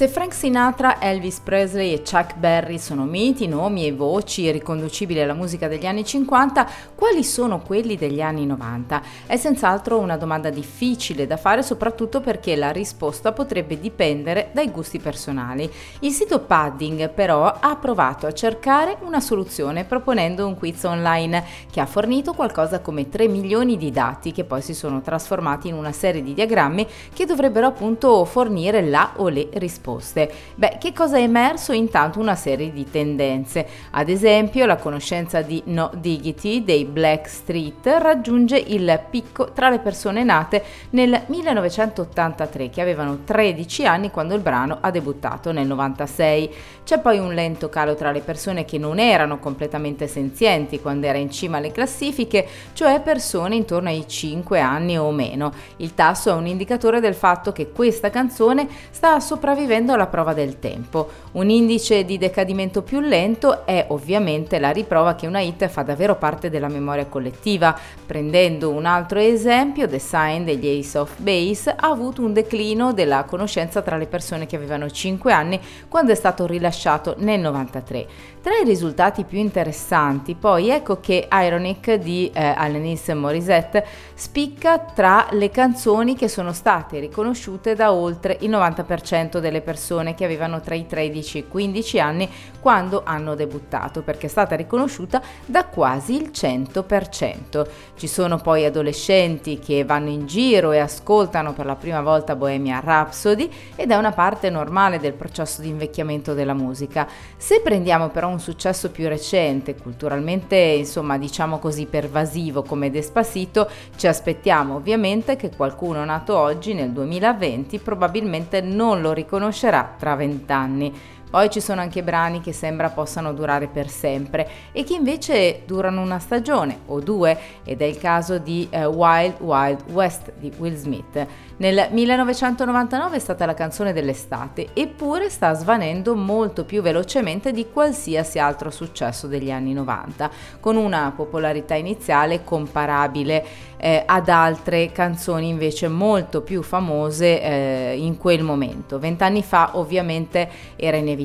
Se Frank Sinatra, Elvis Presley e Chuck Berry sono miti, nomi e voci riconducibili alla musica degli anni 50, quali sono quelli degli anni 90? È senz'altro una domanda difficile da fare, soprattutto perché la risposta potrebbe dipendere dai gusti personali. Il sito Padding però ha provato a cercare una soluzione proponendo un quiz online che ha fornito qualcosa come 3 milioni di dati che poi si sono trasformati in una serie di diagrammi che dovrebbero appunto fornire la o le risposte risposte. Beh, che cosa è emerso? Intanto una serie di tendenze. Ad esempio, la conoscenza di No Diggity dei Black Street raggiunge il picco tra le persone nate nel 1983, che avevano 13 anni quando il brano ha debuttato nel 96. C'è poi un lento calo tra le persone che non erano completamente senzienti quando era in cima alle classifiche, cioè persone intorno ai 5 anni o meno. Il tasso è un indicatore del fatto che questa canzone sta sopravvivendo facendo la prova del tempo. Un indice di decadimento più lento è ovviamente la riprova che una hit fa davvero parte della memoria collettiva. Prendendo un altro esempio, The Sign degli Ace of Base ha avuto un declino della conoscenza tra le persone che avevano 5 anni quando è stato rilasciato nel 93. Tra i risultati più interessanti, poi ecco che Ironic di eh, Alanis Morissette spicca tra le canzoni che sono state riconosciute da oltre il 90% delle persone che avevano tra i 13 e i 15 anni quando hanno debuttato, perché è stata riconosciuta da quasi il 100%. Ci sono poi adolescenti che vanno in giro e ascoltano per la prima volta Bohemian Rhapsody ed è una parte normale del processo di invecchiamento della musica. Se prendiamo però un successo più recente, culturalmente insomma diciamo così pervasivo come Despacito, ci aspettiamo ovviamente che qualcuno nato oggi nel 2020 probabilmente non lo riconoscerà tra vent'anni. Poi ci sono anche brani che sembra possano durare per sempre e che invece durano una stagione o due ed è il caso di uh, Wild Wild West di Will Smith. Nel 1999 è stata la canzone dell'estate, eppure sta svanendo molto più velocemente di qualsiasi altro successo degli anni 90, con una popolarità iniziale comparabile eh, ad altre canzoni invece molto più famose eh, in quel momento. Vent'anni fa ovviamente era inevitabile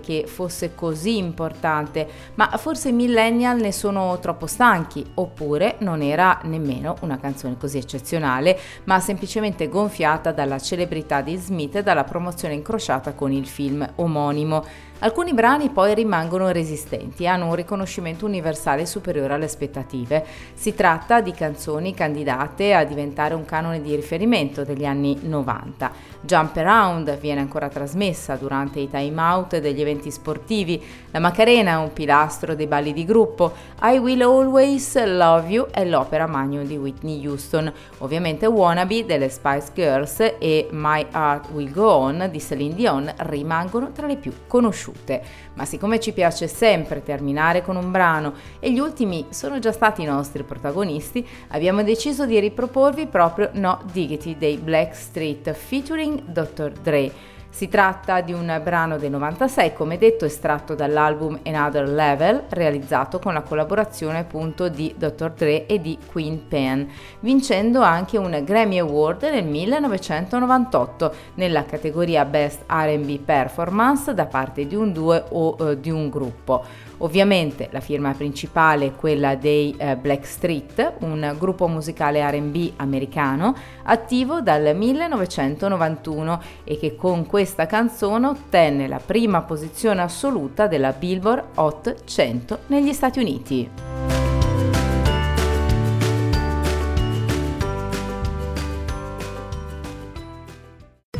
che fosse così importante, ma forse i millennial ne sono troppo stanchi, oppure non era nemmeno una canzone così eccezionale, ma semplicemente gonfiata dalla celebrità di Smith e dalla promozione incrociata con il film omonimo. Alcuni brani poi rimangono resistenti e hanno un riconoscimento universale superiore alle aspettative. Si tratta di canzoni candidate a diventare un canone di riferimento degli anni 90. Jump Around viene ancora trasmessa durante i time out degli eventi sportivi, la Macarena è un pilastro dei balli di gruppo, I Will Always Love You è l'opera magno di Whitney Houston, ovviamente Wannabe delle Spice Girls e My Heart Will Go On di Celine Dion rimangono tra le più conosciute, ma siccome ci piace sempre terminare con un brano e gli ultimi sono già stati i nostri protagonisti, abbiamo deciso di riproporvi proprio No Diggity dei Black Street featuring Dr. Dre si tratta di un brano del 96, come detto, estratto dall'album Another Level, realizzato con la collaborazione appunto di Dr. Dre e di Queen Pen, vincendo anche un Grammy Award nel 1998 nella categoria Best RB Performance da parte di un duo o uh, di un gruppo. Ovviamente la firma principale è quella dei eh, Blackstreet, un gruppo musicale RB americano attivo dal 1991 e che con questa canzone ottenne la prima posizione assoluta della Billboard Hot 100 negli Stati Uniti.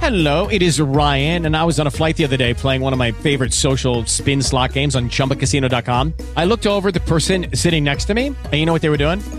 Hello, it is Ryan, and I was on a flight the other day playing one of my favorite social spin slot games on chumbacasino.com. I looked over the person sitting next to me, and you know what they were doing?